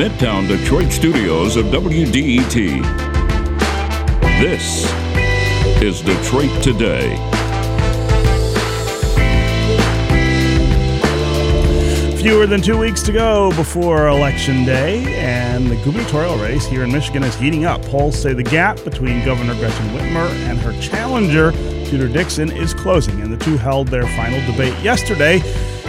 Midtown Detroit studios of WDET. This is Detroit Today. Fewer than two weeks to go before Election Day, and the gubernatorial race here in Michigan is heating up. Polls say the gap between Governor Gretchen Whitmer and her challenger, Tudor Dixon, is closing, and the two held their final debate yesterday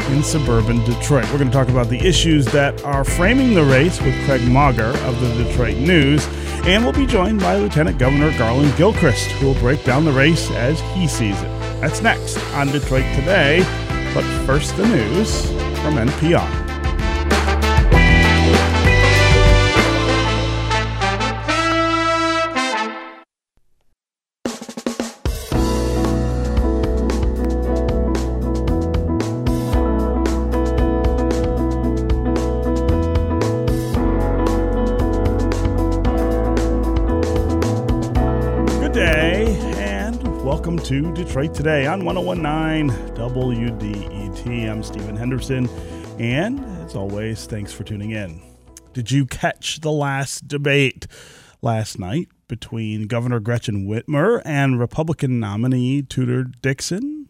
in suburban Detroit. We're going to talk about the issues that are framing the race with Craig Mauger of the Detroit News, and we'll be joined by Lieutenant Governor Garland Gilchrist, who will break down the race as he sees it. That's next on Detroit Today, but first the news from NPR. To Detroit Today on 1019 WDET. I'm Stephen Henderson, and as always, thanks for tuning in. Did you catch the last debate last night between Governor Gretchen Whitmer and Republican nominee Tudor Dixon?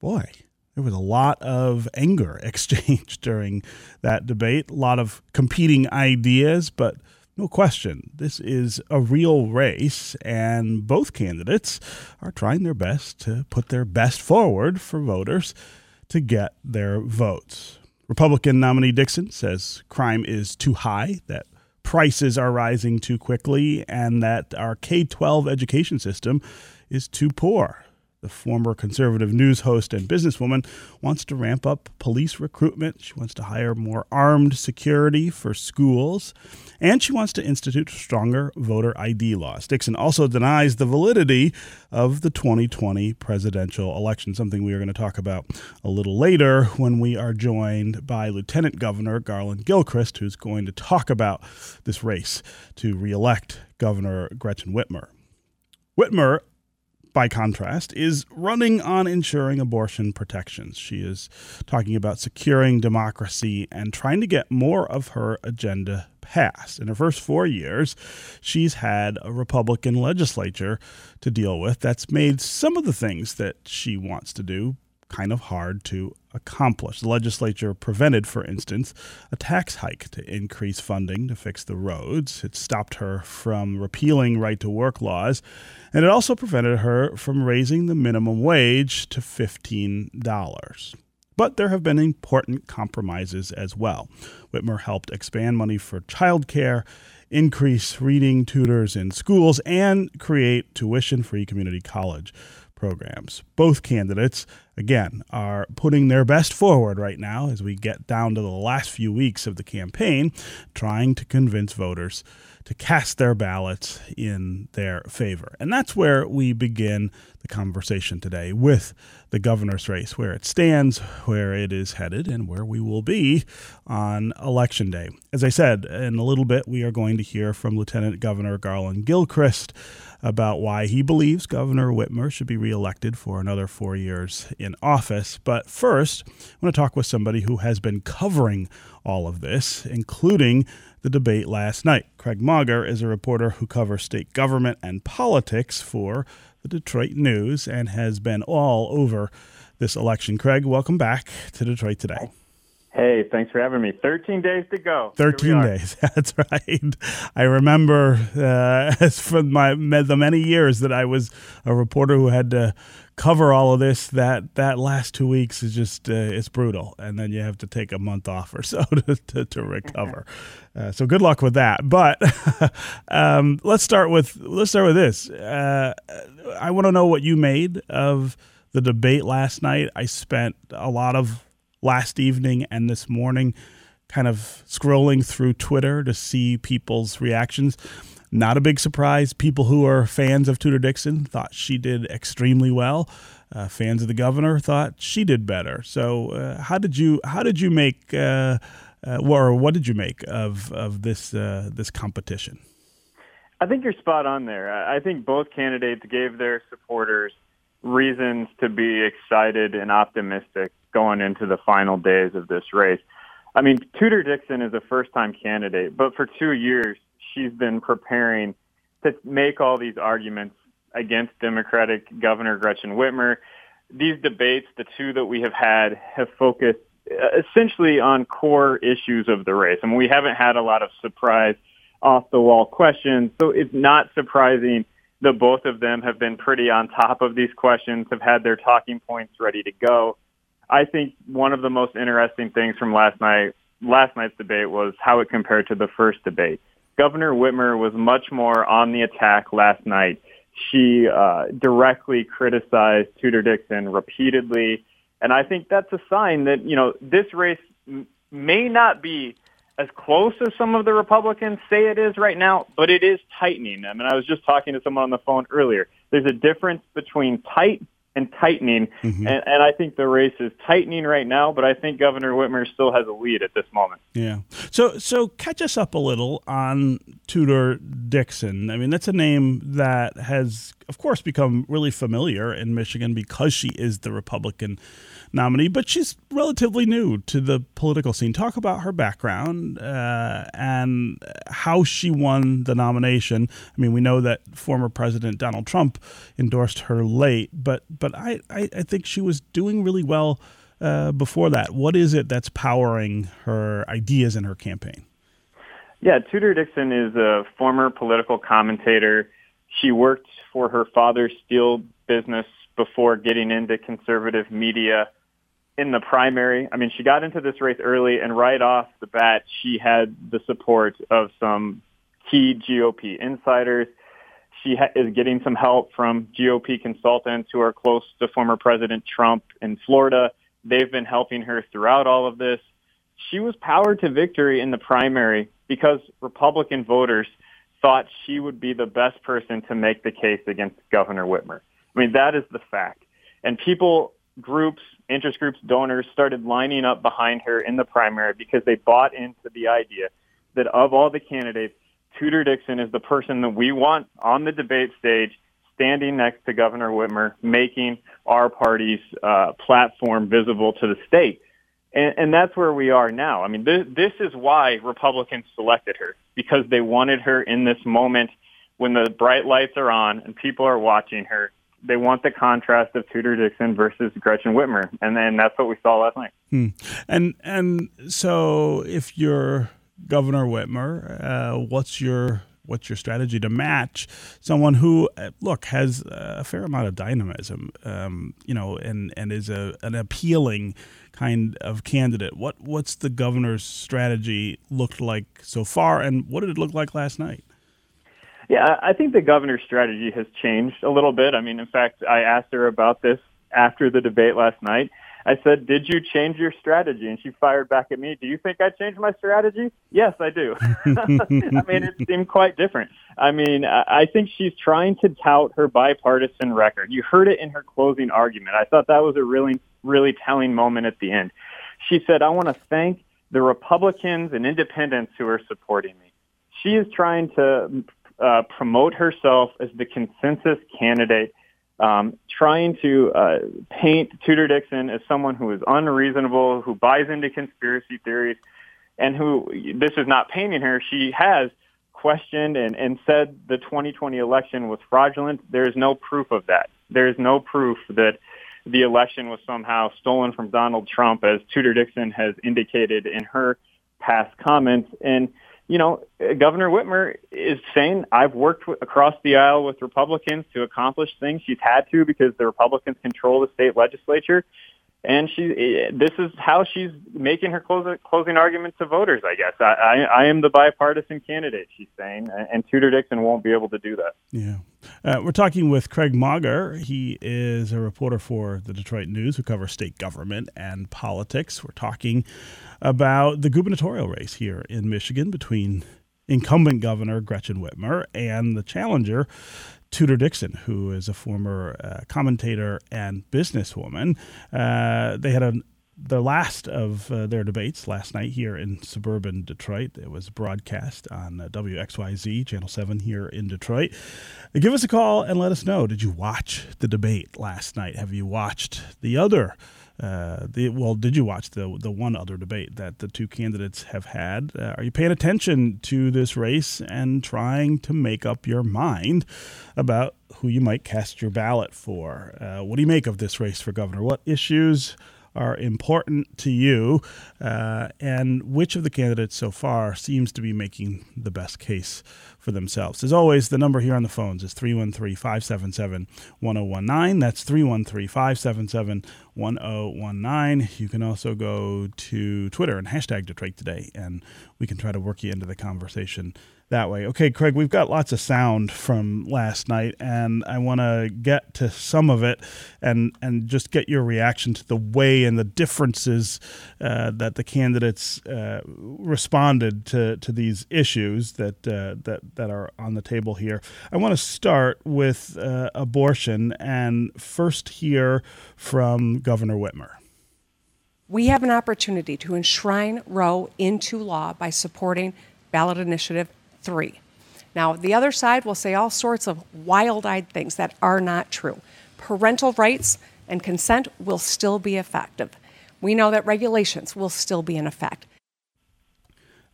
Boy, there was a lot of anger exchanged during that debate, a lot of competing ideas, but no question, this is a real race, and both candidates are trying their best to put their best forward for voters to get their votes. Republican nominee Dixon says crime is too high, that prices are rising too quickly, and that our K 12 education system is too poor. The former conservative news host and businesswoman wants to ramp up police recruitment. She wants to hire more armed security for schools. And she wants to institute stronger voter ID laws. Dixon also denies the validity of the 2020 presidential election, something we are going to talk about a little later when we are joined by Lieutenant Governor Garland Gilchrist, who's going to talk about this race to reelect Governor Gretchen Whitmer. Whitmer by contrast, is running on ensuring abortion protections. She is talking about securing democracy and trying to get more of her agenda passed. In her first four years, she's had a Republican legislature to deal with that's made some of the things that she wants to do kind of hard to accomplish. The legislature prevented, for instance, a tax hike to increase funding to fix the roads. It stopped her from repealing right to work laws, and it also prevented her from raising the minimum wage to $15. But there have been important compromises as well. Whitmer helped expand money for childcare, increase reading tutors in schools, and create tuition free community college programs. Both candidates, again, are putting their best forward right now as we get down to the last few weeks of the campaign, trying to convince voters to cast their ballots in their favor. And that's where we begin the conversation today with the governor's race, where it stands, where it is headed, and where we will be on election day. As I said, in a little bit, we are going to hear from Lieutenant Governor Garland Gilchrist about why he believes Governor Whitmer should be reelected for another four years in office. But first, I want to talk with somebody who has been covering all of this, including the debate last night. Craig Mauger is a reporter who covers state government and politics for the Detroit News and has been all over this election. Craig, welcome back to Detroit today. Hey, thanks for having me. 13 days to go. 13 days. That's right. I remember uh, from my the many years that I was a reporter who had to cover all of this that that last two weeks is just uh, it's brutal and then you have to take a month off or so to, to, to recover uh, so good luck with that but um, let's start with let's start with this uh, i want to know what you made of the debate last night i spent a lot of last evening and this morning kind of scrolling through twitter to see people's reactions not a big surprise. People who are fans of Tudor Dixon thought she did extremely well. Uh, fans of the governor thought she did better. So, uh, how did you how did you make uh, uh or what did you make of of this uh, this competition? I think you're spot on there. I think both candidates gave their supporters reasons to be excited and optimistic going into the final days of this race. I mean, Tudor Dixon is a first time candidate, but for two years, she's been preparing to make all these arguments against Democratic Governor Gretchen Whitmer. These debates, the two that we have had, have focused uh, essentially on core issues of the race. I mean, we haven't had a lot of surprise off the wall questions, so it's not surprising that both of them have been pretty on top of these questions, have had their talking points ready to go. I think one of the most interesting things from last night, last night's debate was how it compared to the first debate. Governor Whitmer was much more on the attack last night. She uh, directly criticized Tudor Dixon repeatedly, and I think that's a sign that you know this race m- may not be as close as some of the Republicans say it is right now, but it is tightening. I mean, I was just talking to someone on the phone earlier. There's a difference between tight and tightening. Mm-hmm. And, and, I think the race is tightening right now, but I think Governor Whitmer still has a lead at this moment. Yeah. So so catch us up a little on Tudor Dixon. I mean, that's a name that has, of course, become really familiar in Michigan because she is the Republican nominee, but she's relatively new to the political scene. Talk about her background uh, and how she won the nomination. I mean, we know that former President Donald Trump endorsed her late, but but I, I, I think she was doing really well uh, before that. What is it that's powering her ideas in her campaign? Yeah, Tudor Dixon is a former political commentator. She worked for her father's steel business before getting into conservative media in the primary. I mean, she got into this race early, and right off the bat, she had the support of some key GOP insiders. She ha- is getting some help from GOP consultants who are close to former President Trump in Florida. They've been helping her throughout all of this. She was powered to victory in the primary because Republican voters thought she would be the best person to make the case against Governor Whitmer. I mean, that is the fact. And people, groups, interest groups, donors started lining up behind her in the primary because they bought into the idea that of all the candidates, Tudor Dixon is the person that we want on the debate stage standing next to Governor Whitmer, making our party's uh, platform visible to the state. And, and that's where we are now. I mean, this, this is why Republicans selected her, because they wanted her in this moment when the bright lights are on and people are watching her they want the contrast of Tudor Dixon versus Gretchen Whitmer, and then that's what we saw last night. Hmm. And and so, if you're Governor Whitmer, uh, what's your what's your strategy to match someone who uh, look has a fair amount of dynamism, um, you know, and and is a an appealing kind of candidate? What what's the governor's strategy looked like so far, and what did it look like last night? Yeah, I think the governor's strategy has changed a little bit. I mean, in fact, I asked her about this after the debate last night. I said, "Did you change your strategy?" And she fired back at me, "Do you think I changed my strategy?" Yes, I do. I mean, it seemed quite different. I mean, I think she's trying to tout her bipartisan record. You heard it in her closing argument. I thought that was a really, really telling moment at the end. She said, "I want to thank the Republicans and independents who are supporting me." She is trying to uh, promote herself as the consensus candidate, um, trying to uh, paint Tudor Dixon as someone who is unreasonable, who buys into conspiracy theories, and who this is not painting her. She has questioned and, and said the 2020 election was fraudulent. There is no proof of that. There is no proof that the election was somehow stolen from Donald Trump, as Tudor Dixon has indicated in her past comments. And you know, uh, Governor Whitmer is saying, I've worked w- across the aisle with Republicans to accomplish things she's had to because the Republicans control the state legislature and she this is how she's making her closing closing argument to voters. I guess I, I, I am the bipartisan candidate. She's saying, and Tudor Dixon won't be able to do that. Yeah, uh, we're talking with Craig Mauger. He is a reporter for the Detroit News who covers state government and politics. We're talking about the gubernatorial race here in Michigan between incumbent governor Gretchen Whitmer and the challenger Tudor Dixon, who is a former uh, commentator and businesswoman. Uh, they had a the last of uh, their debates last night here in suburban Detroit. It was broadcast on uh, WXYZ, Channel 7 here in Detroit. Give us a call and let us know. Did you watch the debate last night? Have you watched the other uh, the well, did you watch the the one other debate that the two candidates have had? Uh, are you paying attention to this race and trying to make up your mind about who you might cast your ballot for? Uh, what do you make of this race for governor? What issues? Are important to you, uh, and which of the candidates so far seems to be making the best case for themselves. As always, the number here on the phones is 313 577 1019. That's 313 577 1019. You can also go to Twitter and hashtag Detroit Today, and we can try to work you into the conversation that way. Okay, Craig, we've got lots of sound from last night, and I want to get to some of it and and just get your reaction to the way and the differences uh, that the candidates uh, responded to, to these issues that uh, that that are on the table here. I want to start with uh, abortion and first hear from Governor Whitmer. We have an opportunity to enshrine Roe into law by supporting ballot initiative three. Now, the other side will say all sorts of wild eyed things that are not true. Parental rights and consent will still be effective. We know that regulations will still be in effect.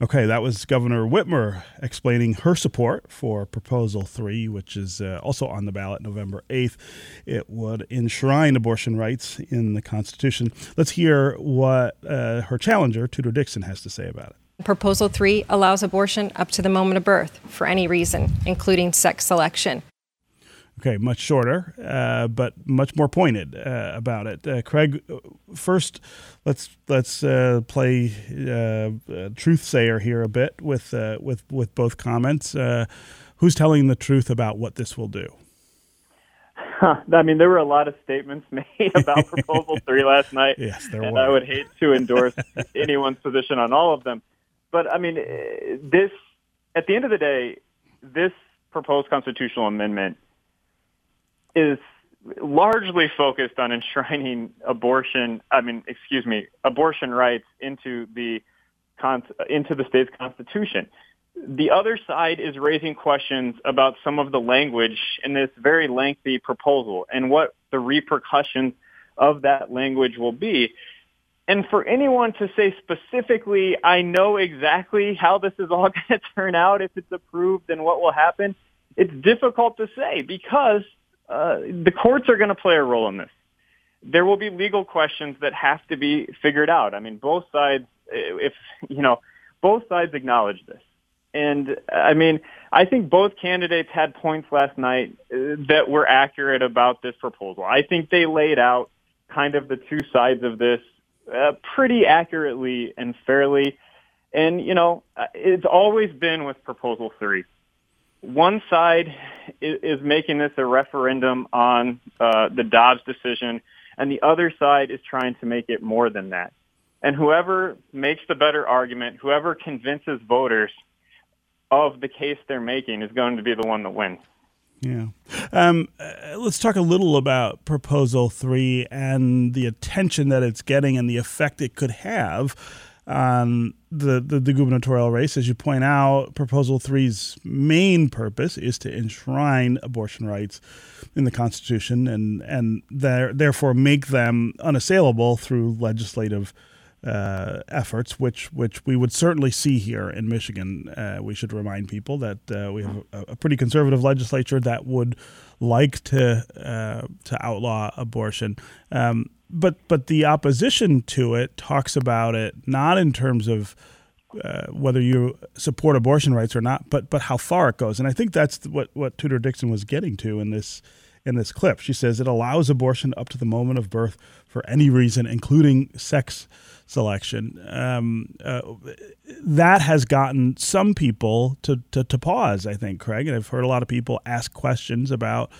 Okay, that was Governor Whitmer explaining her support for Proposal 3, which is uh, also on the ballot November 8th. It would enshrine abortion rights in the Constitution. Let's hear what uh, her challenger, Tudor Dixon, has to say about it. Proposal 3 allows abortion up to the moment of birth for any reason, including sex selection. Okay, much shorter, uh, but much more pointed uh, about it. Uh, Craig, first, let's let's uh, play uh, truth sayer here a bit with uh, with with both comments. who's telling the truth about what this will do? Huh. I mean, there were a lot of statements made about Proposal Three last night. Yes, there and were. I would hate to endorse anyone's position on all of them. But I mean, this at the end of the day, this proposed constitutional amendment is largely focused on enshrining abortion. I mean, excuse me, abortion rights into the into the state's constitution. The other side is raising questions about some of the language in this very lengthy proposal and what the repercussions of that language will be. And for anyone to say specifically, I know exactly how this is all going to turn out if it's approved and what will happen, it's difficult to say because uh, the courts are going to play a role in this. There will be legal questions that have to be figured out. I mean, both sides, if, you know, both sides acknowledge this. And I mean, I think both candidates had points last night uh, that were accurate about this proposal. I think they laid out kind of the two sides of this uh, pretty accurately and fairly. And, you know, uh, it's always been with Proposal 3. One side is, is making this a referendum on uh, the Dobbs decision, and the other side is trying to make it more than that. And whoever makes the better argument, whoever convinces voters of the case they're making is going to be the one that wins. Yeah. Um, uh, let's talk a little about Proposal 3 and the attention that it's getting and the effect it could have on the, the, the, gubernatorial race. As you point out, Proposal 3's main purpose is to enshrine abortion rights in the Constitution and, and there, therefore make them unassailable through legislative uh, efforts, which which we would certainly see here in Michigan. Uh, we should remind people that uh, we have a, a, pretty conservative legislature that would like to uh, to outlaw abortion. Um, but but the opposition to it talks about it not in terms of uh, whether you support abortion rights or not, but but how far it goes. And I think that's what what Tudor Dixon was getting to in this in this clip. She says it allows abortion up to the moment of birth for any reason, including sex selection. Um, uh, that has gotten some people to, to, to pause, I think, Craig. And I've heard a lot of people ask questions about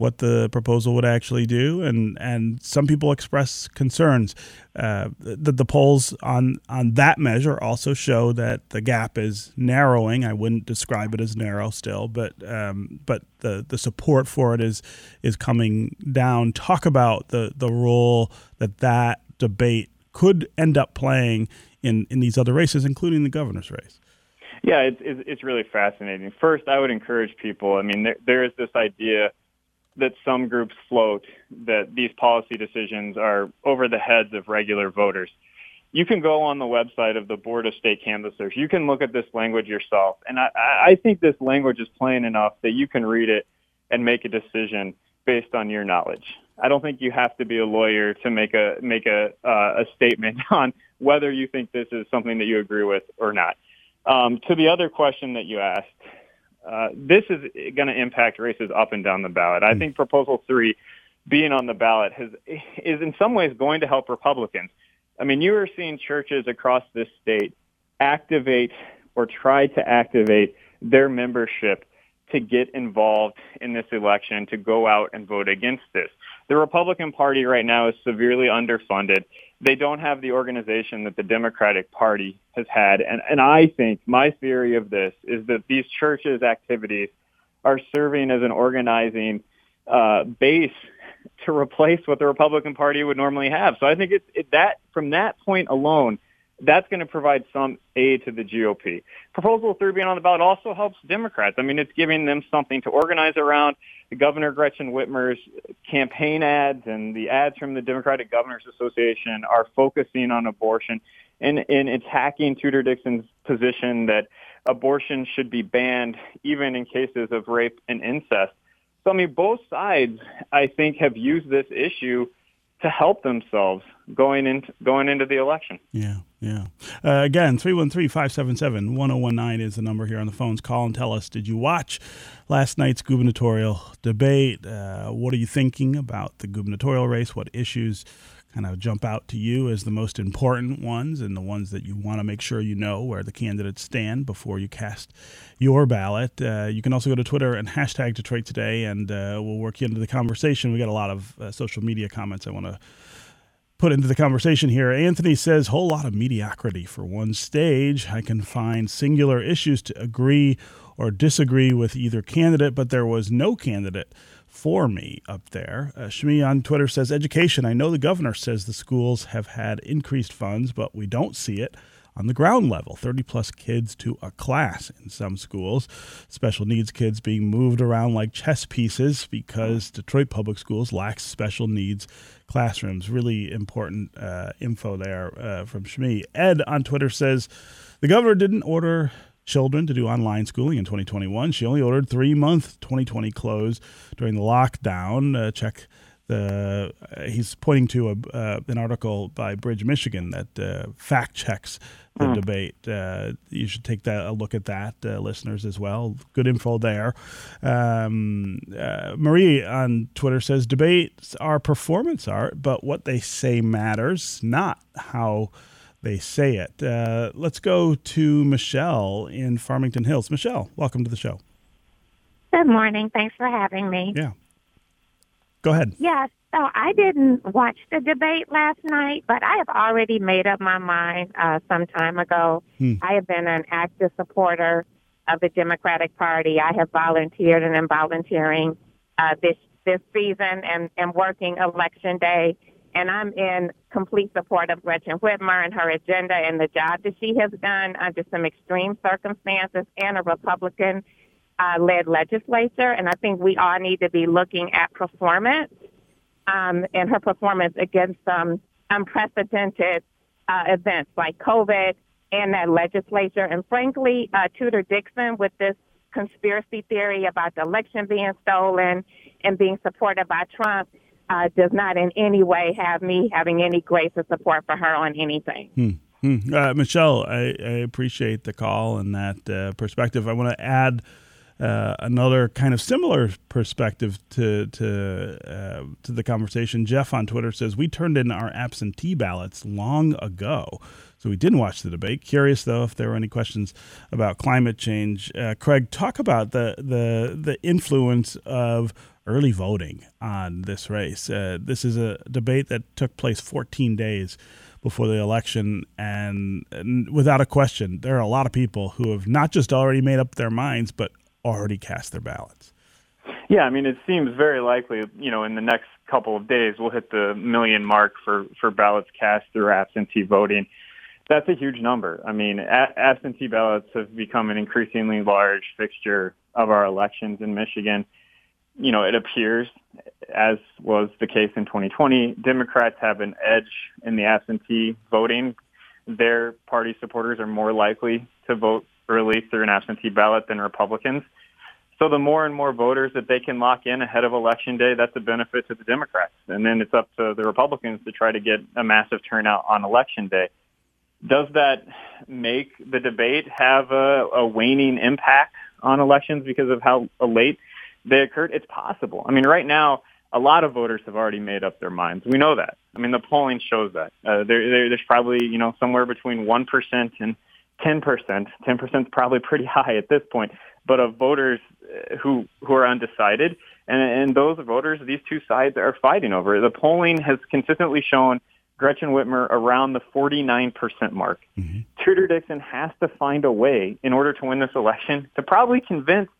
what the proposal would actually do, and and some people express concerns. Uh, the, the polls on on that measure also show that the gap is narrowing. I wouldn't describe it as narrow still, but um, but the the support for it is is coming down. Talk about the the role that that debate could end up playing in in these other races, including the governor's race. Yeah, it's it's really fascinating. First, I would encourage people. I mean, there, there is this idea that some groups float that these policy decisions are over the heads of regular voters. You can go on the website of the Board of State Canvassers. You can look at this language yourself. And I, I think this language is plain enough that you can read it and make a decision based on your knowledge. I don't think you have to be a lawyer to make a make a uh, a statement on whether you think this is something that you agree with or not. Um, to the other question that you asked, uh, this is going to impact races up and down the ballot. I hmm. think Proposal Three being on the ballot has is in some ways going to help Republicans. I mean, you are seeing churches across this state activate or try to activate their membership to get involved in this election, to go out and vote against this. The Republican Party right now is severely underfunded. They don't have the organization that the Democratic Party has had. And, and I think my theory of this is that these churches' activities are serving as an organizing uh, base to replace what the Republican Party would normally have. So I think it's it, that from that point alone, that's going to provide some aid to the GOP. Proposal three being on the ballot also helps Democrats. I mean, it's giving them something to organize around. Governor Gretchen Whitmer's campaign ads and the ads from the Democratic Governors Association are focusing on abortion and in attacking Tudor Dixon's position that abortion should be banned even in cases of rape and incest. So, I mean, both sides, I think, have used this issue to help themselves going into going into the election. Yeah, yeah. Uh, again, 313-577-1019 is the number here on the phones. Call and tell us, did you watch last night's gubernatorial debate? Uh, what are you thinking about the gubernatorial race? What issues kind of jump out to you as the most important ones and the ones that you want to make sure you know where the candidates stand before you cast your ballot. Uh, you can also go to Twitter and hashtag Detroit Today, and uh, we'll work you into the conversation. We got a lot of uh, social media comments I want to put into the conversation here. Anthony says, whole lot of mediocrity for one stage. I can find singular issues to agree or disagree with either candidate, but there was no candidate for me up there. Uh, Shmi on Twitter says, Education. I know the governor says the schools have had increased funds, but we don't see it on the ground level 30 plus kids to a class in some schools. Special needs kids being moved around like chess pieces because Detroit Public Schools lacks special needs classrooms. Really important uh, info there uh, from Shmi. Ed on Twitter says, The governor didn't order children to do online schooling in 2021. She only ordered three month 2020 close during the lockdown. Uh, check the uh, he's pointing to a, uh, an article by Bridge, Michigan that uh, fact checks the mm. debate. Uh, you should take that a look at that, uh, listeners as well. Good info there. Um, uh, Marie on Twitter says debates are performance art, but what they say matters, not how they say it. Uh, let's go to Michelle in Farmington Hills. Michelle, welcome to the show. Good morning. Thanks for having me. Yeah. Go ahead. Yes. So I didn't watch the debate last night, but I have already made up my mind uh, some time ago. Hmm. I have been an active supporter of the Democratic Party. I have volunteered and am volunteering uh, this this season and, and working election day and I'm in complete support of Gretchen Whitmer and her agenda and the job that she has done under some extreme circumstances and a Republican uh, led legislature. And I think we all need to be looking at performance um, and her performance against some unprecedented uh, events like COVID and that legislature. And frankly, uh, Tudor Dixon with this conspiracy theory about the election being stolen and being supported by Trump uh, does not in any way have me having any grace or support for her on anything. Hmm. Hmm. Uh, Michelle, I, I, appreciate the call and that uh, perspective. I want to add uh, another kind of similar perspective to to uh, to the conversation. Jeff on Twitter says we turned in our absentee ballots long ago, so we didn't watch the debate. Curious though if there were any questions about climate change. Uh, Craig, talk about the the the influence of early voting on this race. Uh, this is a debate that took place 14 days before the election, and, and, without a question, there are a lot of people who have not just already made up their minds, but already cast their ballots. Yeah, I mean, it seems very likely, you know, in the next couple of days, we'll hit the million mark for, for ballots cast through absentee voting. That's a huge number. I mean, a- absentee ballots have become an increasingly large fixture of our elections in Michigan you know, it appears, as was the case in 2020, Democrats have an edge in the absentee voting. Their party supporters are more likely to vote early through an absentee ballot than Republicans. So the more and more voters that they can lock in ahead of election day, that's a benefit to the Democrats. And then it's up to the Republicans to try to get a massive turnout on election day. Does that make the debate have a, a waning impact on elections because of how late they occurred? It's possible. I mean, right now, a lot of voters have already made up their minds. We know that. I mean, the polling shows that. Uh, there, there, there's probably, you know, somewhere between 1% and 10%. 10% is probably pretty high at this point, but of voters uh, who, who are undecided. And, and those voters, these two sides are fighting over. The polling has consistently shown Gretchen Whitmer around the 49% mark. Mm-hmm. Tudor Dixon has to find a way in order to win this election to probably convince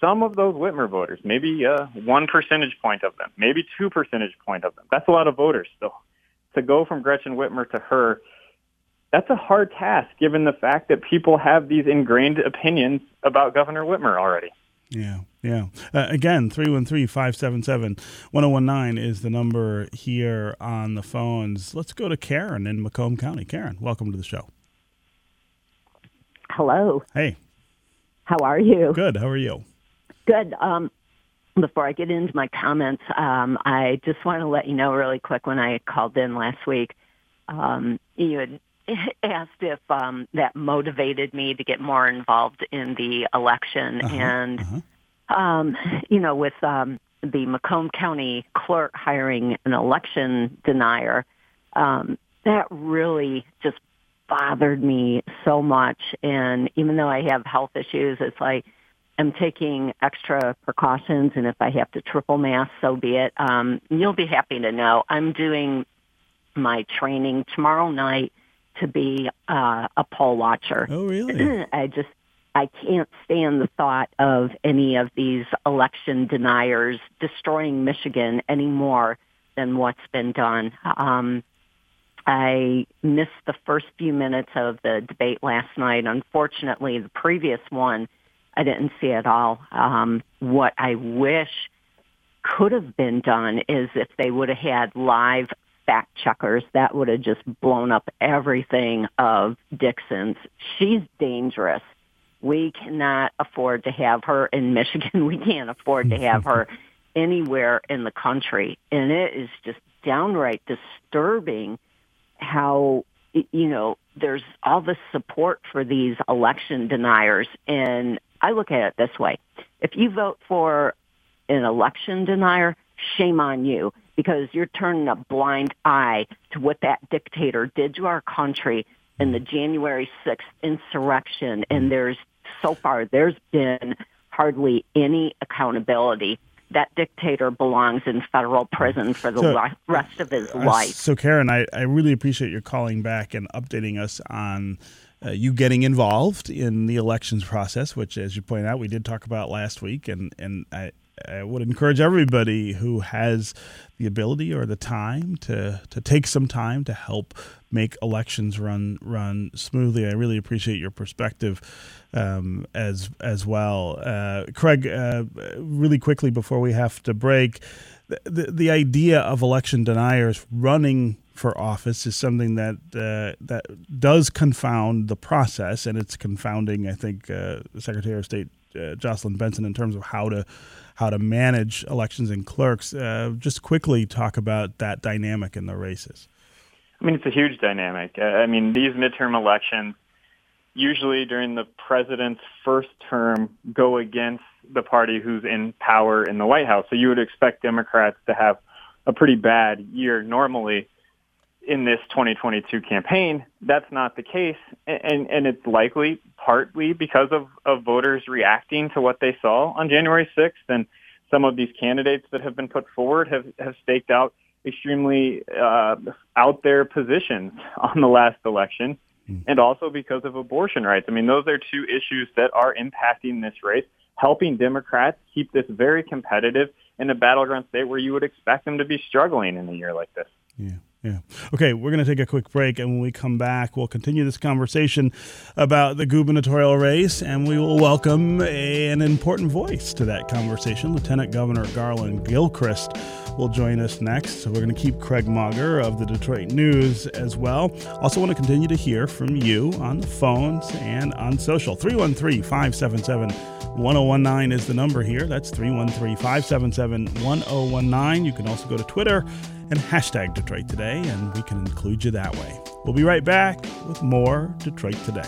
some of those Whitmer voters, maybe uh, one percentage point of them, maybe two percentage point of them. That's a lot of voters still. To go from Gretchen Whitmer to her, that's a hard task given the fact that people have these ingrained opinions about Governor Whitmer already. Yeah, yeah. Uh, again, 313 577 1019 is the number here on the phones. Let's go to Karen in Macomb County. Karen, welcome to the show. Hello. Hey. How are you? Good. How are you? Good. Um, before I get into my comments, um, I just want to let you know really quick when I called in last week, um, you had asked if um, that motivated me to get more involved in the election. Uh-huh, and, uh-huh. Um, you know, with um, the Macomb County clerk hiring an election denier, um, that really just bothered me so much. And even though I have health issues, it's like I'm taking extra precautions. And if I have to triple mask, so be it. Um, you'll be happy to know I'm doing my training tomorrow night to be uh, a poll watcher. Oh, really? I just I can't stand the thought of any of these election deniers destroying Michigan any more than what's been done. Um, I missed the first few minutes of the debate last night. Unfortunately, the previous one I didn't see at all. Um, what I wish could have been done is if they would have had live fact checkers, that would have just blown up everything of Dixon's. She's dangerous. We cannot afford to have her in Michigan. We can't afford to have her anywhere in the country. And it is just downright disturbing how, you know, there's all this support for these election deniers. And I look at it this way. If you vote for an election denier, shame on you because you're turning a blind eye to what that dictator did to our country in the January 6th insurrection. And there's so far, there's been hardly any accountability. That dictator belongs in federal prison for the so, rest of his uh, life. So, Karen, I, I really appreciate your calling back and updating us on uh, you getting involved in the elections process, which, as you point out, we did talk about last week, and and I, I would encourage everybody who has the ability or the time to to take some time to help make elections run run smoothly. I really appreciate your perspective um, as as well, uh, Craig. Uh, really quickly before we have to break, the, the, idea of election deniers running for office is something that uh, that does confound the process, and it's confounding. I think uh, Secretary of State uh, Jocelyn Benson in terms of how to how to manage elections and clerks. Uh, just quickly talk about that dynamic in the races. I mean, it's a huge dynamic. Uh, I mean, these midterm elections usually during the president's first term go against the party who's in power in the White House. So you would expect Democrats to have a pretty bad year normally in this 2022 campaign. That's not the case, and and it's likely partly because of of voters reacting to what they saw on January 6th, and some of these candidates that have been put forward have have staked out extremely uh, out there positions on the last election, mm. and also because of abortion rights. I mean, those are two issues that are impacting this race, helping Democrats keep this very competitive in a battleground state where you would expect them to be struggling in a year like this. Yeah. Yeah. Okay, we're going to take a quick break, and when we come back, we'll continue this conversation about the gubernatorial race, and we will welcome a, an important voice to that conversation. Lieutenant Governor Garland Gilchrist will join us next. So we're going to keep Craig Mauger of the Detroit News as well. Also, want to continue to hear from you on the phones and on social. 313 577 1019 is the number here. That's 313 577 1019. You can also go to Twitter and hashtag Detroit Today, and we can include you that way. We'll be right back with more Detroit Today.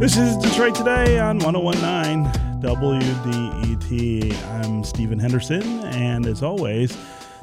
This is Detroit Today on 1019 WDET. I'm Stephen Henderson, and as always,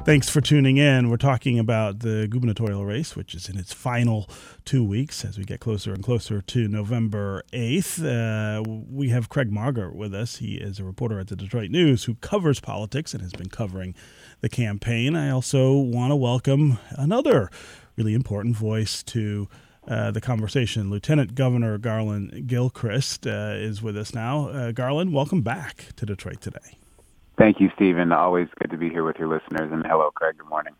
thanks for tuning in. We're talking about the gubernatorial race, which is in its final two weeks as we get closer and closer to November 8th. Uh, we have Craig Mauger with us. He is a reporter at the Detroit News who covers politics and has been covering the campaign. I also want to welcome another really important voice to uh, the conversation. Lieutenant Governor Garland Gilchrist uh, is with us now. Uh, Garland, welcome back to Detroit today. Thank you, Stephen. Always good to be here with your listeners. And hello, Craig. Good morning.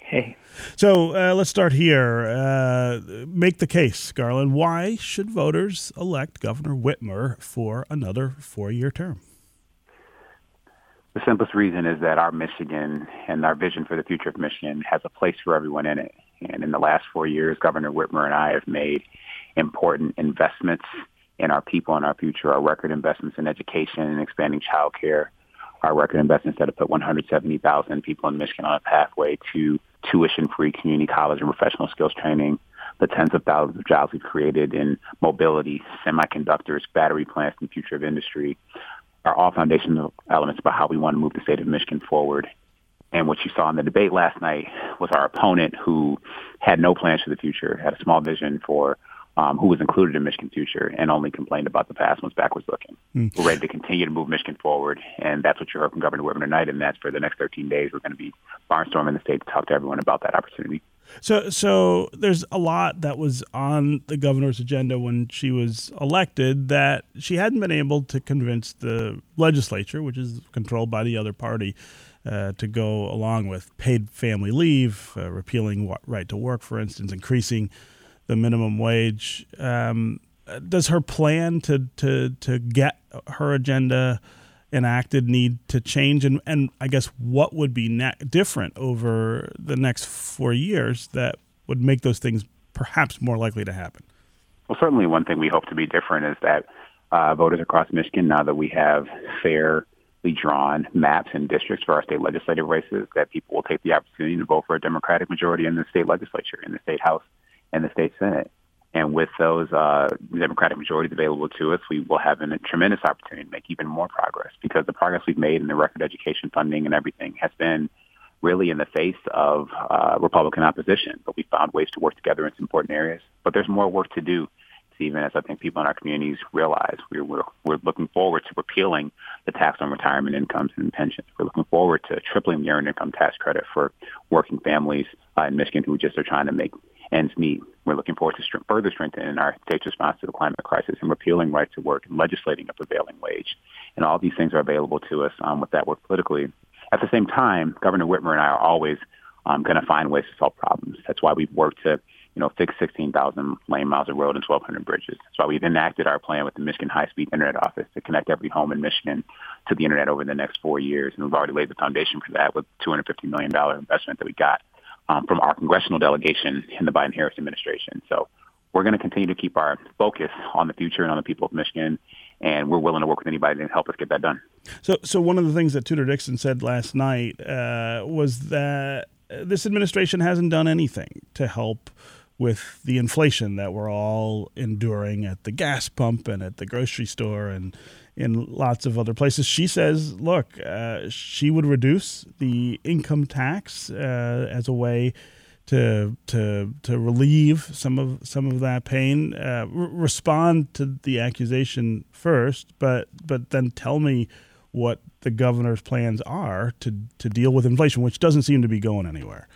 Hey. So uh, let's start here. Uh, make the case, Garland. Why should voters elect Governor Whitmer for another four year term? The simplest reason is that our Michigan and our vision for the future of Michigan has a place for everyone in it. And in the last four years, Governor Whitmer and I have made important investments in our people and our future, our record investments in education and expanding child care, our record investments that have put 170,000 people in Michigan on a pathway to tuition-free community college and professional skills training, the tens of thousands of jobs we've created in mobility, semiconductors, battery plants, and future of industry are all foundational elements about how we want to move the state of Michigan forward. And what you saw in the debate last night was our opponent who had no plans for the future, had a small vision for um, who was included in Michigan's Future and only complained about the past and was backwards looking. Mm. We're ready to continue to move Michigan forward, and that's what you heard from Governor Whitmer tonight, and that's for the next 13 days. We're going to be barnstorming the state to talk to everyone about that opportunity. So, so there's a lot that was on the governor's agenda when she was elected that she hadn't been able to convince the legislature, which is controlled by the other party, uh, to go along with paid family leave, uh, repealing right to work, for instance, increasing the minimum wage. Um, does her plan to, to, to get her agenda enacted need to change? And, and I guess what would be ne- different over the next four years that would make those things perhaps more likely to happen? Well, certainly one thing we hope to be different is that uh, voters across Michigan, now that we have fair drawn maps and districts for our state legislative races that people will take the opportunity to vote for a Democratic majority in the state legislature, in the state House, and the state Senate. And with those uh, Democratic majorities available to us, we will have a tremendous opportunity to make even more progress because the progress we've made in the record education funding and everything has been really in the face of uh, Republican opposition. But we found ways to work together in some important areas. But there's more work to do even as I think people in our communities realize. We're, we're, we're looking forward to repealing the tax on retirement incomes and pensions. We're looking forward to tripling the earned income tax credit for working families uh, in Michigan who just are trying to make ends meet. We're looking forward to further strengthening our state's response to the climate crisis and repealing right to work and legislating a prevailing wage. And all these things are available to us um, with that work politically. At the same time, Governor Whitmer and I are always um, going to find ways to solve problems. That's why we've worked to you know, fix 16,000 lane miles of road and 1,200 bridges. That's why we've enacted our plan with the Michigan High Speed Internet Office to connect every home in Michigan to the internet over the next four years. And we've already laid the foundation for that with $250 million investment that we got um, from our congressional delegation in the Biden-Harris administration. So we're going to continue to keep our focus on the future and on the people of Michigan, and we're willing to work with anybody to help us get that done. So, so one of the things that Tudor Dixon said last night uh, was that this administration hasn't done anything to help with the inflation that we're all enduring at the gas pump and at the grocery store and in lots of other places. She says, look, uh, she would reduce the income tax uh, as a way to to to relieve some of some of that pain. Uh, respond to the accusation first, but but then tell me what the governor's plans are to to deal with inflation, which doesn't seem to be going anywhere.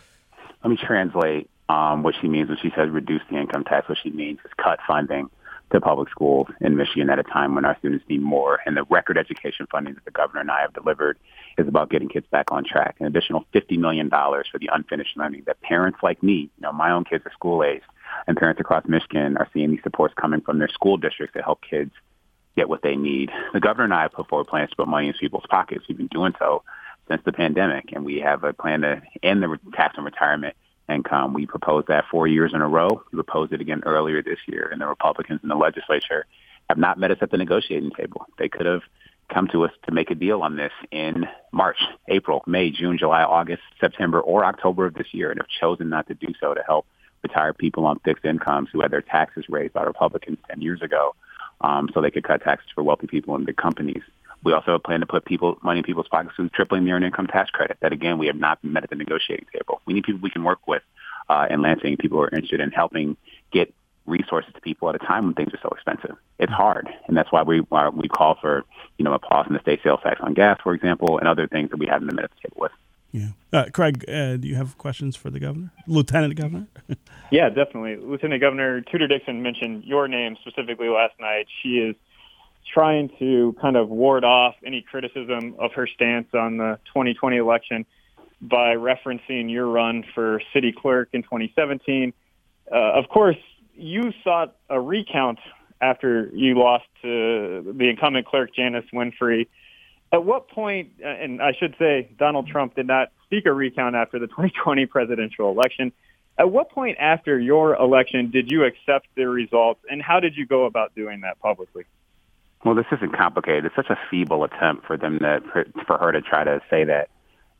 Let me translate um, what she means when she says reduce the income tax. What she means is cut funding to public schools in Michigan at a time when our students need more. And the record education funding that the governor and I have delivered is about getting kids back on track. An additional $50 million for the unfinished learning that parents like me, you know, my own kids are school aged, and parents across Michigan are seeing these supports coming from their school districts to help kids get what they need. The governor and I have put forward plans to put money in people's pockets. We've been doing so since the pandemic, and we have a plan to end the tax on retirement income. We proposed that four years in a row. We proposed it again earlier this year, and the Republicans in the legislature have not met us at the negotiating table. They could have come to us to make a deal on this in March, April, May, June, July, August, September, or October of this year, and have chosen not to do so to help retired people on fixed incomes who had their taxes raised by Republicans 10 years ago um, so they could cut taxes for wealthy people and big companies. We also have a plan to put people money in people's pockets through tripling the earned income tax credit. That again, we have not met at the negotiating table. We need people we can work with uh, in Lansing, people who are interested in helping get resources to people at a time when things are so expensive. It's hard, and that's why we why we call for you know a pause in the state sales tax on gas, for example, and other things that we haven't been at the table with. Yeah, uh, Craig, uh, do you have questions for the governor, Lieutenant Governor? yeah, definitely. Lieutenant Governor Tudor Dixon mentioned your name specifically last night. She is trying to kind of ward off any criticism of her stance on the 2020 election by referencing your run for city clerk in 2017. Uh, of course, you sought a recount after you lost to the incumbent clerk, Janice Winfrey. At what uh, and I should say Donald Trump did not seek a recount after the 2020 presidential election. At what point after your election did you accept the results, and how did you go about doing that publicly? Well, this isn't complicated. It's such a feeble attempt for them to for, for her to try to say that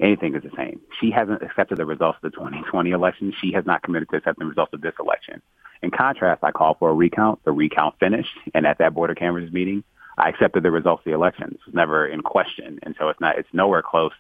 anything is the same. She hasn't accepted the results of the 2020 election. She has not committed to accepting the results of this election. In contrast, I called for a recount. The recount finished, and at that board of canvassers meeting, I accepted the results of the election. It was never in question, and so it's not. It's nowhere close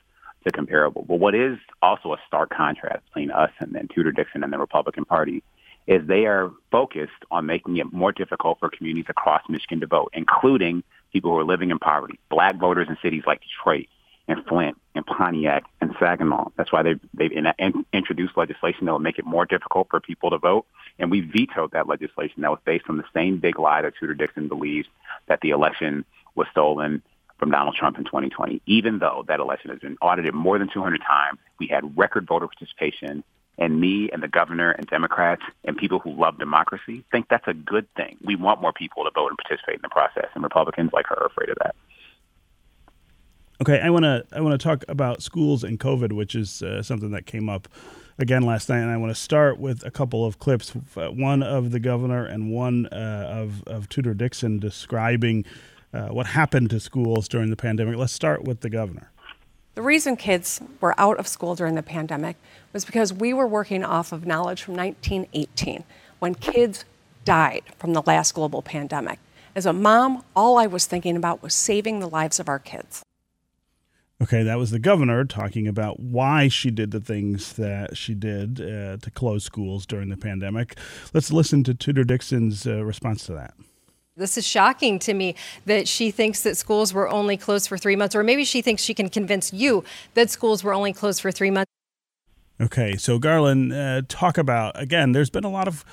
to comparable. But what is also a stark contrast between us and then Tudor Dixon and the Republican Party is they are focused on making it more difficult for communities across Michigan to vote, including people who are living in poverty, black voters in cities like Detroit and Flint and Pontiac and Saginaw. That's why they've, they've in, in, introduced legislation that will make it more difficult for people to vote. And we vetoed that legislation that was based on the same big lie that Tudor Dixon believes that the election was stolen from Donald Trump in 2020. Even though that election has been audited more than 200 times, we had record voter participation and me and the governor and Democrats and people who love democracy think that's a good thing. We want more people to vote and participate in the process, and Republicans like her are afraid of that. Okay, I want to I want to talk about schools and COVID, which is uh, something that came up again last night, and I want to start with a couple of clips. Uh, one of the governor and one uh, of of Tudor Dixon describing uh, what happened to schools during the pandemic. Let's start with the governor. The reason kids were out of school during the pandemic was because we were working off of knowledge from 1918 when kids died from the last global pandemic. As a mom, all I was thinking about was saving the lives of our kids. Okay, that was the governor talking about why she did the things that she did uh, to close schools during the pandemic. Let's listen to Tudor Dixon's uh, response to that. This is shocking to me that she thinks that schools were only closed for three months, or maybe she thinks she can convince you that schools were only closed for three months. Okay, so Garland, uh, talk about again. There's been a lot of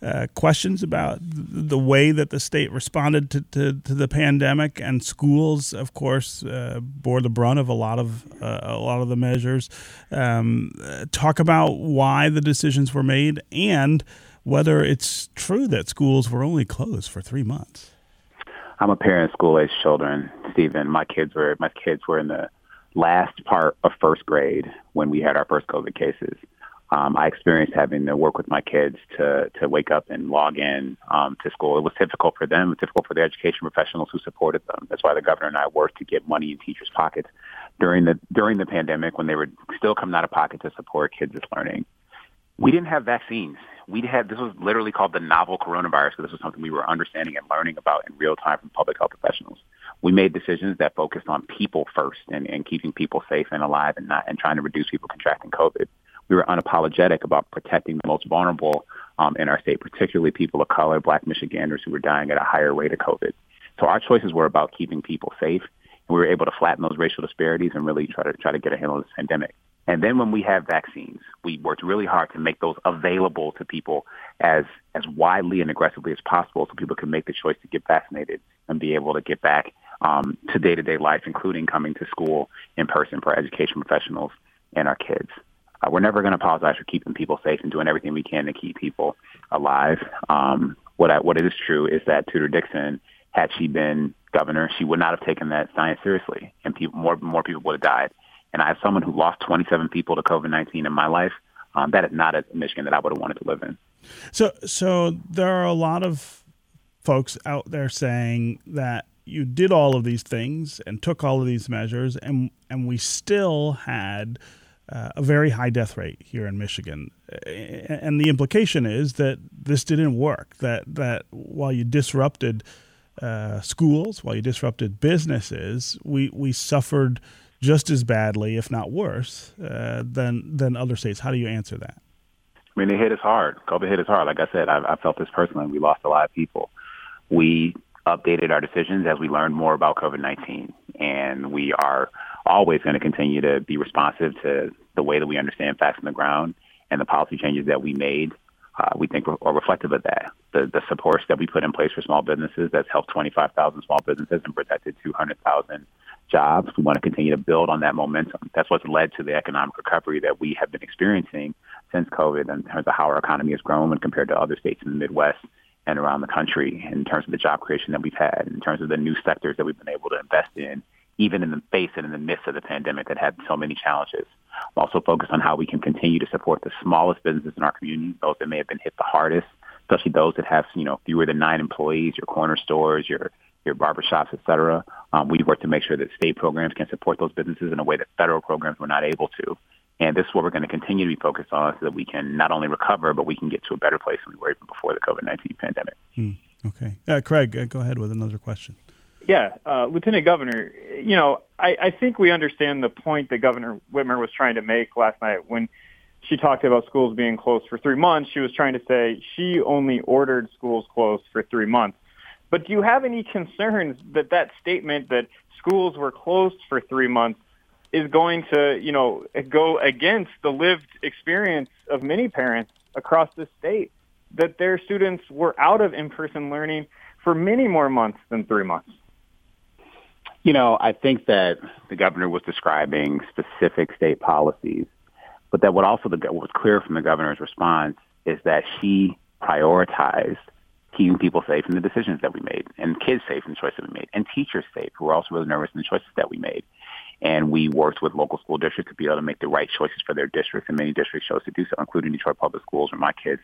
uh, questions about the way that the state responded to, to, to the pandemic, and schools, of course, uh, bore the brunt of a lot of uh, a lot of the measures. Um, talk about why the decisions were made and whether it's true that schools were only closed for three months. I'm a parent of school-aged children, Stephen. My kids were my kids were in the last part of first grade when we had our first COVID cases. Um, I experienced having to work with my kids to to wake up and log in um, to school. It was difficult for them. It was difficult for the education professionals who supported them. That's why the governor and I worked to get money in teachers' pockets during the during the pandemic when they were still coming out of pocket to support kids' learning. We didn't have vaccines we had this was literally called the novel coronavirus because this was something we were understanding and learning about in real time from public health professionals. We made decisions that focused on people first and, and keeping people safe and alive and not and trying to reduce people contracting COVID. We were unapologetic about protecting the most vulnerable um, in our state, particularly people of color, Black Michiganders who were dying at a higher rate of COVID. So our choices were about keeping people safe And We were able to flatten those racial disparities and really try to try to get a handle on this pandemic. And then when we have vaccines, we worked really hard to make those available to people as as widely and aggressively as possible, so people can make the choice to get vaccinated and be able to get back um, to day to day life, including coming to school in person for education professionals and our kids. Uh, we're never going to apologize for keeping people safe and doing everything we can to keep people alive. Um, what I, what is true is that Tudor Dixon, had she been governor, she would not have taken that science seriously, and people more more people would have died. And I, as someone who lost 27 people to COVID-19 in my life, um, that is not a Michigan that I would have wanted to live in. So, so there are a lot of folks out there saying that you did all of these things and took all of these measures, and and we still had uh, a very high death rate here in Michigan. And the implication is that this didn't work. That that while you disrupted uh, schools, while you disrupted businesses, we we suffered just as badly, if not worse, uh, than than other states. How do you answer that? I mean, it hit us hard. COVID hit us hard. Like I said, I, I felt this personally. We lost a lot of people. We updated our decisions as we learned more about COVID-19, and we are always going to continue to be responsive to the way that we understand facts on the ground and the policy changes that we made. Uh, we think are reflective of that. The, the supports that we put in place for small businesses that's helped 25,000 small businesses and protected 200,000 jobs. We want to continue to build on that momentum. That's what's led to the economic recovery that we have been experiencing since COVID in terms of how our economy has grown when compared to other states in the Midwest and around the country in terms of the job creation that we've had, in terms of the new sectors that we've been able to invest in, even in the face and in the midst of the pandemic that had so many challenges. I'm also focused on how we can continue to support the smallest businesses in our community, those that may have been hit the hardest, especially those that have, you know, fewer than nine employees, your corner stores, your your barbershops, et cetera. Um, we work to make sure that state programs can support those businesses in a way that federal programs were not able to. And this is what we're going to continue to be focused on so that we can not only recover, but we can get to a better place than we were even before the COVID-19 pandemic. Hmm. Okay. Uh, Craig, uh, go ahead with another question. Yeah, uh, Lieutenant Governor, you know, I, I think we understand the point that Governor Whitmer was trying to make last night when she talked about schools being closed for three months. She was trying to say she only ordered schools closed for three months. But do you have any concerns that that statement that schools were closed for three months is going to, you know, go against the lived experience of many parents across the state that their students were out of in-person learning for many more months than three months? You know, I think that the governor was describing specific state policies, but that what also the, what was clear from the governor's response is that she prioritized keeping people safe in the decisions that we made, and kids safe in the choices that we made, and teachers safe who were also really nervous in the choices that we made. And we worked with local school districts to be able to make the right choices for their districts, and many districts chose to do so, including Detroit Public Schools, where my kids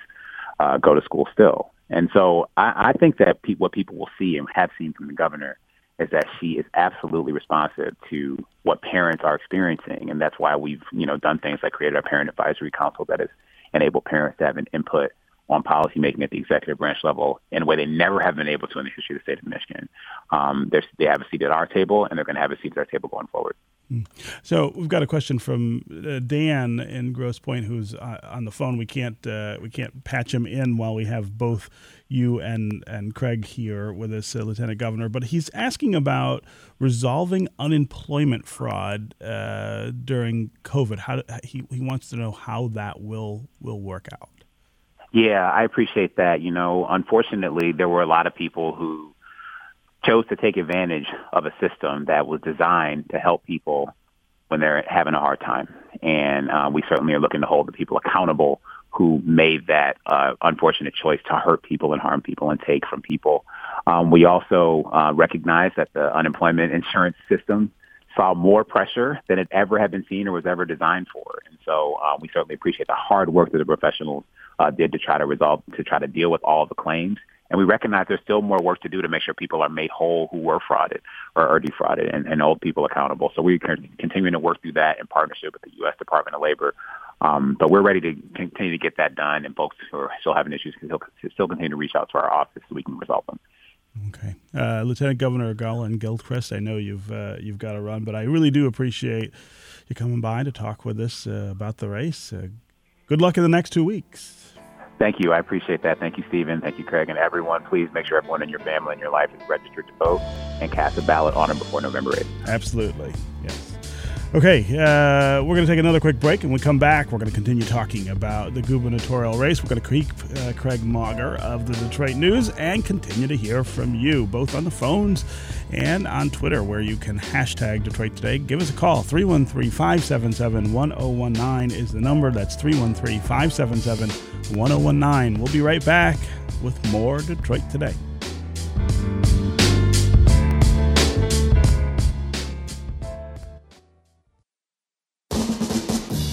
uh, go to school still. And so I, I think that pe- what people will see and have seen from the governor is that she is absolutely responsive to what parents are experiencing, and that's why we've you know done things like created our parent advisory council that has enabled parents to have an input on policymaking at the executive branch level in a way they never have been able to in the history of the state of Michigan. Um, they have a seat at our table, and they're going to have a seat at our table going forward. Hmm. So we've got a question from uh, Dan in Grosse Pointe, who's uh, on the phone. We can't uh, we can't patch him in while we have both you and and Craig here with us, uh, Lieutenant Governor. But he's asking about resolving unemployment fraud uh, during COVID. How he he wants to know how that will will work out. Yeah, I appreciate that. You know, unfortunately, there were a lot of people who chose to take advantage of a system that was designed to help people when they're having a hard time. And uh, we certainly are looking to hold the people accountable who made that uh, unfortunate choice to hurt people and harm people and take from people. Um, we also uh, recognize that the unemployment insurance system saw more pressure than it ever had been seen or was ever designed for. And so uh, we certainly appreciate the hard work that the professionals uh, did to try to resolve, to try to deal with all the claims. And we recognize there's still more work to do to make sure people are made whole who were frauded or are defrauded and, and hold people accountable. So we're continuing to work through that in partnership with the U.S. Department of Labor. Um, but we're ready to continue to get that done, and folks who are still having issues can still, still continue to reach out to our office so we can resolve them. Okay, uh, Lieutenant Governor Garland Gilchrist, I know you've uh, you've got to run, but I really do appreciate you coming by to talk with us uh, about the race. Uh, good luck in the next two weeks. Thank you. I appreciate that. Thank you, Stephen. Thank you, Craig. And everyone, please make sure everyone in your family and your life is registered to vote and cast a ballot on or before November 8th. Absolutely. Yes. Okay, uh, we're going to take another quick break, and when we come back, we're going to continue talking about the gubernatorial race. We're going to keep uh, Craig Mauger of the Detroit News and continue to hear from you, both on the phones and on Twitter, where you can hashtag Detroit Today. Give us a call. 313 577 1019 is the number. That's 313 577 1019. We'll be right back with more Detroit Today.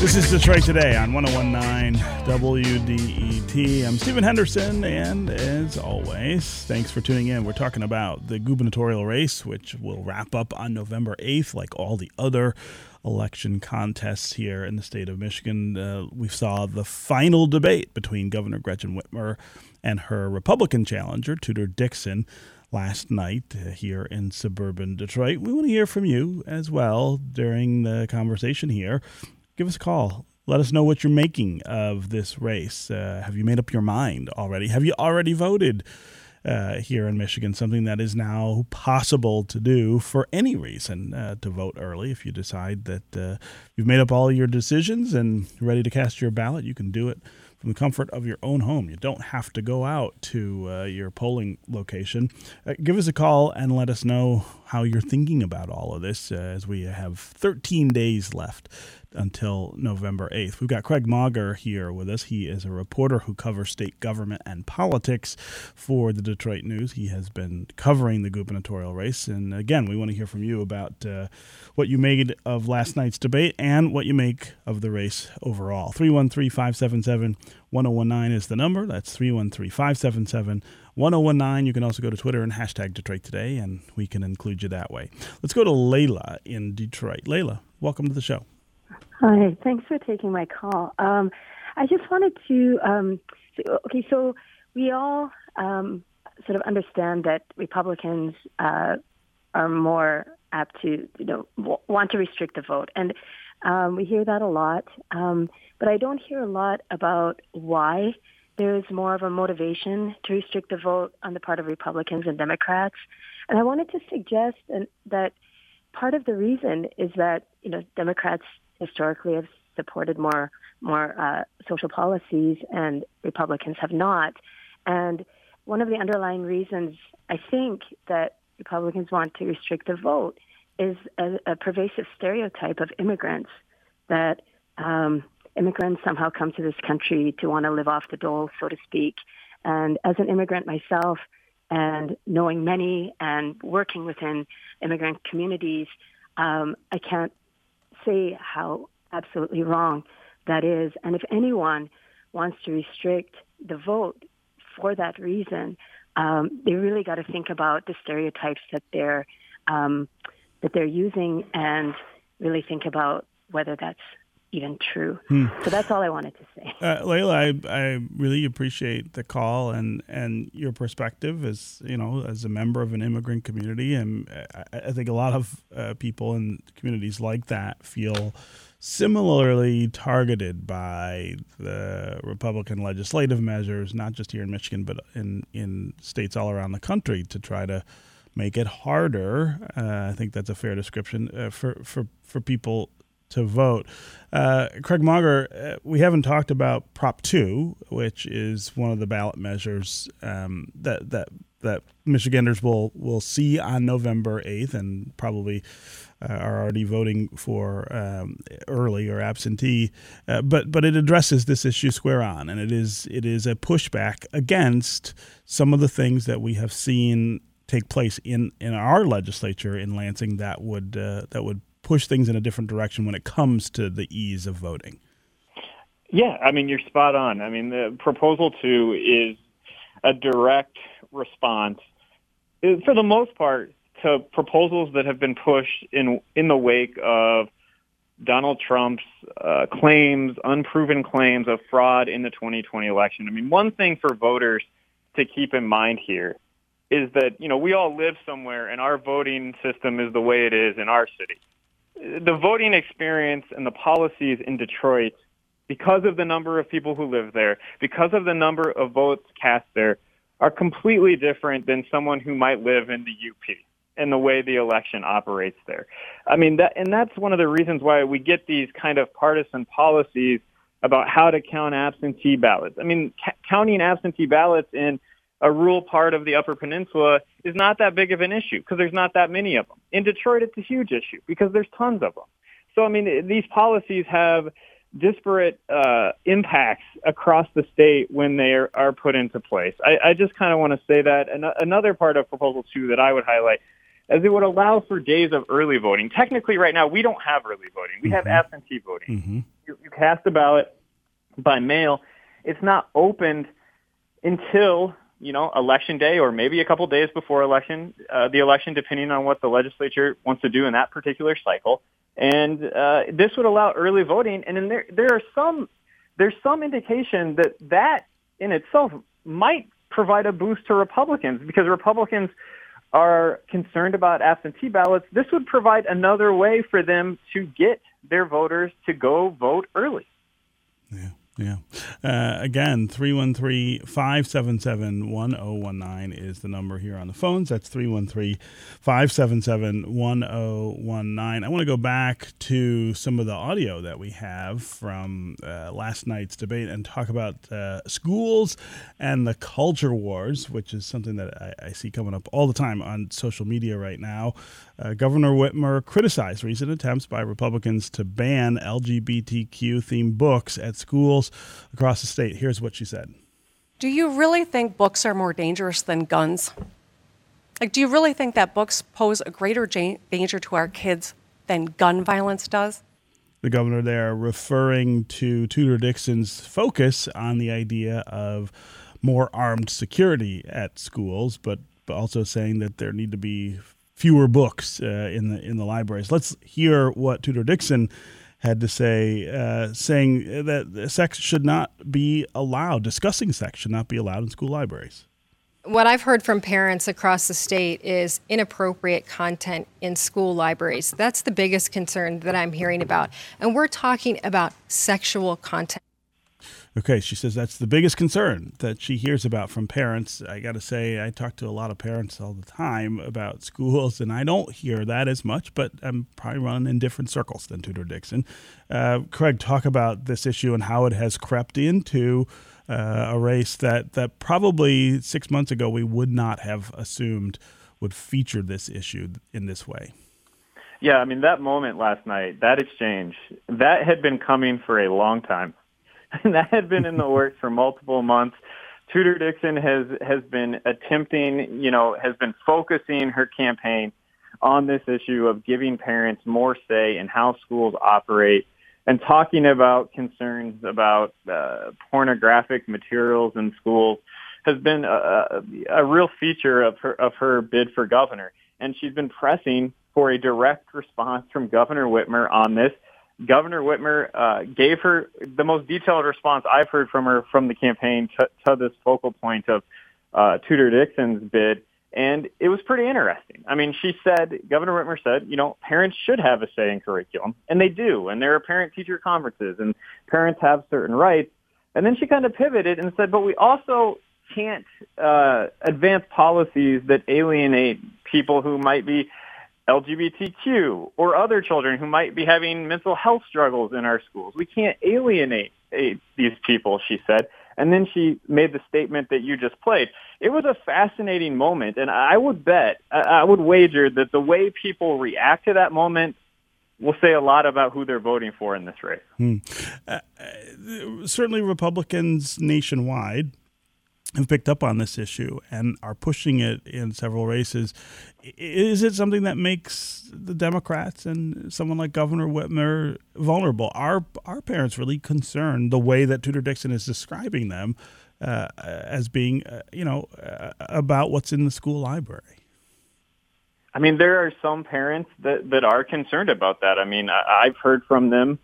This is Detroit Today on 1019 WDET. I'm Stephen Henderson, and as always, thanks for tuning in. We're talking about the gubernatorial race, which will wrap up on November 8th, like all the other election contests here in the state of Michigan. Uh, we saw the final debate between Governor Gretchen Whitmer and her Republican challenger, Tudor Dixon last night uh, here in suburban Detroit. We want to hear from you as well during the conversation here give us a call. Let us know what you're making of this race. Uh, have you made up your mind already? Have you already voted uh, here in Michigan? Something that is now possible to do for any reason uh, to vote early. If you decide that uh, you've made up all your decisions and ready to cast your ballot, you can do it from the comfort of your own home. You don't have to go out to uh, your polling location. Uh, give us a call and let us know how you're thinking about all of this uh, as we have 13 days left until November 8th. We've got Craig Mauger here with us. He is a reporter who covers state government and politics for the Detroit News. He has been covering the gubernatorial race. And again, we want to hear from you about uh, what you made of last night's debate and what you make of the race overall. 313 577 1019 is the number. That's 313 577 1019. You can also go to Twitter and hashtag Detroit Today, and we can include you that way. Let's go to Layla in Detroit. Layla, welcome to the show. Hi, thanks for taking my call. Um, I just wanted to, um, okay, so we all um, sort of understand that Republicans uh, are more apt to, you know, w- want to restrict the vote, and um, we hear that a lot. Um, but I don't hear a lot about why there is more of a motivation to restrict the vote on the part of Republicans and Democrats. And I wanted to suggest that part of the reason is that you know Democrats historically have supported more more uh, social policies, and Republicans have not. And one of the underlying reasons I think that Republicans want to restrict the vote is a, a pervasive stereotype of immigrants that um, immigrants somehow come to this country to want to live off the dole, so to speak. And as an immigrant myself, and knowing many and working within immigrant communities, um, I can't say how absolutely wrong that is. And if anyone wants to restrict the vote for that reason, um, they really got to think about the stereotypes that they're um, that they're using and really think about whether that's even true. Hmm. So that's all I wanted to say. Uh, Layla, I, I really appreciate the call and, and your perspective as you know as a member of an immigrant community, and I, I think a lot of uh, people in communities like that feel similarly targeted by the Republican legislative measures, not just here in Michigan, but in in states all around the country to try to make it harder. Uh, I think that's a fair description uh, for for for people to vote. Uh, Craig Mauger, uh, we haven't talked about Prop Two, which is one of the ballot measures um, that that that Michiganders will will see on November eighth, and probably uh, are already voting for um, early or absentee. Uh, but but it addresses this issue square on, and it is it is a pushback against some of the things that we have seen take place in, in our legislature in Lansing that would uh, that would push things in a different direction when it comes to the ease of voting. Yeah, I mean you're spot on. I mean the proposal two is a direct response for the most part, to proposals that have been pushed in in the wake of Donald Trump's uh, claims, unproven claims of fraud in the 2020 election. I mean, one thing for voters to keep in mind here is that you know we all live somewhere, and our voting system is the way it is in our city. The voting experience and the policies in Detroit, because of the number of people who live there, because of the number of votes cast there, are completely different than someone who might live in the UP and the way the election operates there. I mean, that, and that's one of the reasons why we get these kind of partisan policies about how to count absentee ballots. I mean, ca- counting absentee ballots in a rural part of the Upper Peninsula is not that big of an issue because there's not that many of them. In Detroit, it's a huge issue because there's tons of them. So, I mean, these policies have disparate uh, impacts across the state when they are, are put into place. I, I just kind of want to say that. And another part of Proposal 2 that I would highlight as it would allow for days of early voting. Technically, right now, we don't have early voting. We mm-hmm. have absentee voting. Mm-hmm. You, you cast a ballot by mail. It's not opened until you know election day or maybe a couple days before election, uh, the election, depending on what the legislature wants to do in that particular cycle. And uh, this would allow early voting. And then there there are some there's some indication that that in itself might provide a boost to Republicans because Republicans are concerned about absentee ballots, this would provide another way for them to get their voters to go vote early. Yeah. Yeah. Uh, again, 313 577 1019 is the number here on the phones. That's 313 577 1019. I want to go back to some of the audio that we have from uh, last night's debate and talk about uh, schools and the culture wars, which is something that I, I, see coming up all the time on social media right now. Uh, Governor Whitmer criticized recent attempts by Republicans to ban LGBTQ themed books at schools across the state. Here's what she said Do you really think books are more dangerous than guns? Like, do you really think that books pose a greater danger to our kids than gun violence does? The governor there referring to Tudor Dixon's focus on the idea of more armed security at schools, but, but also saying that there need to be fewer books uh, in the in the libraries. Let's hear what Tudor Dixon had to say, uh, saying that sex should not be allowed. Discussing sex should not be allowed in school libraries. What I've heard from parents across the state is inappropriate content in school libraries. That's the biggest concern that I'm hearing about. And we're talking about sexual content. Okay, she says that's the biggest concern that she hears about from parents. I got to say, I talk to a lot of parents all the time about schools, and I don't hear that as much, but I'm probably running in different circles than Tudor Dixon. Uh, Craig, talk about this issue and how it has crept into uh, a race that, that probably six months ago we would not have assumed would feature this issue in this way. Yeah, I mean, that moment last night, that exchange, that had been coming for a long time. that had been in the works for multiple months. Tudor Dixon has has been attempting, you know, has been focusing her campaign on this issue of giving parents more say in how schools operate and talking about concerns about uh, pornographic materials in schools has been a, a real feature of her of her bid for governor. And she's been pressing for a direct response from Governor Whitmer on this Governor Whitmer uh, gave her the most detailed response I've heard from her from the campaign to, to this focal point of uh, Tudor Dixon's bid, and it was pretty interesting. I mean, she said, Governor Whitmer said, you know, parents should have a say in curriculum, and they do, and there are parent-teacher conferences, and parents have certain rights. And then she kind of pivoted and said, but we also can't uh, advance policies that alienate people who might be LGBTQ or other children who might be having mental health struggles in our schools. We can't alienate eh, these people, she said. And then she made the statement that you just played. It was a fascinating moment, and I would bet, I would wager that the way people react to that moment will say a lot about who they're voting for in this race. Hmm. Uh, uh, certainly, Republicans nationwide have picked up on this issue and are pushing it in several races. Is it something that makes the Democrats and someone like Governor Whitmer vulnerable? Are our parents really concerned the way that Tudor Dixon is describing them uh, as being, uh, you know, uh, about what's in the school library? I mean, there are some parents that, that are concerned about that. I mean, I, I've heard from them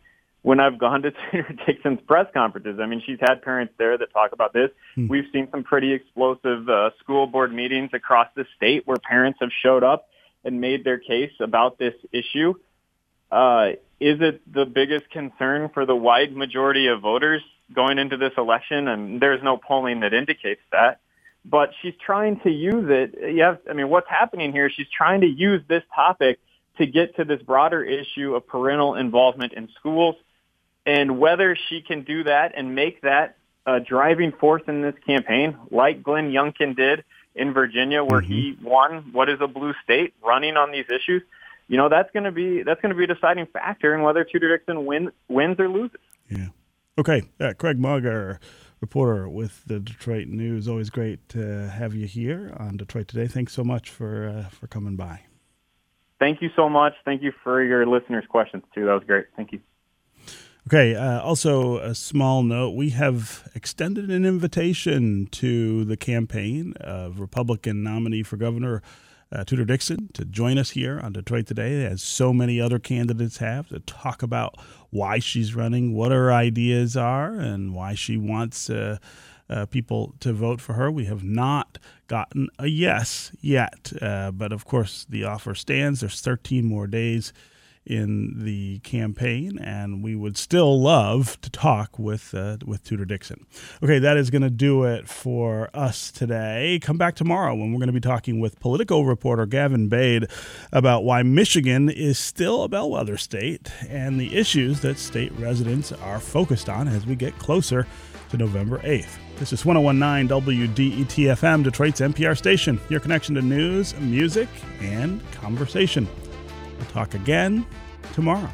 when I've gone to Senator Dixon's press conferences. I mean, she's had parents there that talk about this. Hmm. We've seen some pretty explosive uh, school board meetings across the state where parents have showed up and made their case about this issue. Uh, is it the biggest concern for the wide majority of voters going into this election? And there's no polling that indicates that. But she's trying to use it. Yeah, I mean, what's happening here? She's trying to use this topic to get to this broader issue of parental involvement in schools and whether she can do that and make that a driving force in this campaign, like Glenn Youngkin did in Virginia, where mm-hmm. he won what is a blue state running on these issues, you know that's going to be that's going to be a deciding factor in whether Tudor Dixon win, wins or loses. Yeah. Okay, uh, Craig Mauger, reporter with the Detroit News. Always great to have you here on Detroit Today. Thanks so much for uh, for coming by. Thank you so much. Thank you for your listeners' questions too. That was great. Thank you. Okay, uh, also a small note we have extended an invitation to the campaign of Republican nominee for governor uh, Tudor Dixon to join us here on Detroit Today, as so many other candidates have, to talk about why she's running, what her ideas are, and why she wants uh, uh, people to vote for her. We have not gotten a yes yet, uh, but of course the offer stands. There's 13 more days in the campaign, and we would still love to talk with uh, with Tudor Dixon. Okay, that is going to do it for us today. Come back tomorrow when we're going to be talking with Politico reporter Gavin Bade about why Michigan is still a bellwether state and the issues that state residents are focused on as we get closer to November 8th. This is 1019 WDET FM, Detroit's NPR station, your connection to news, music, and conversation. We'll talk again tomorrow.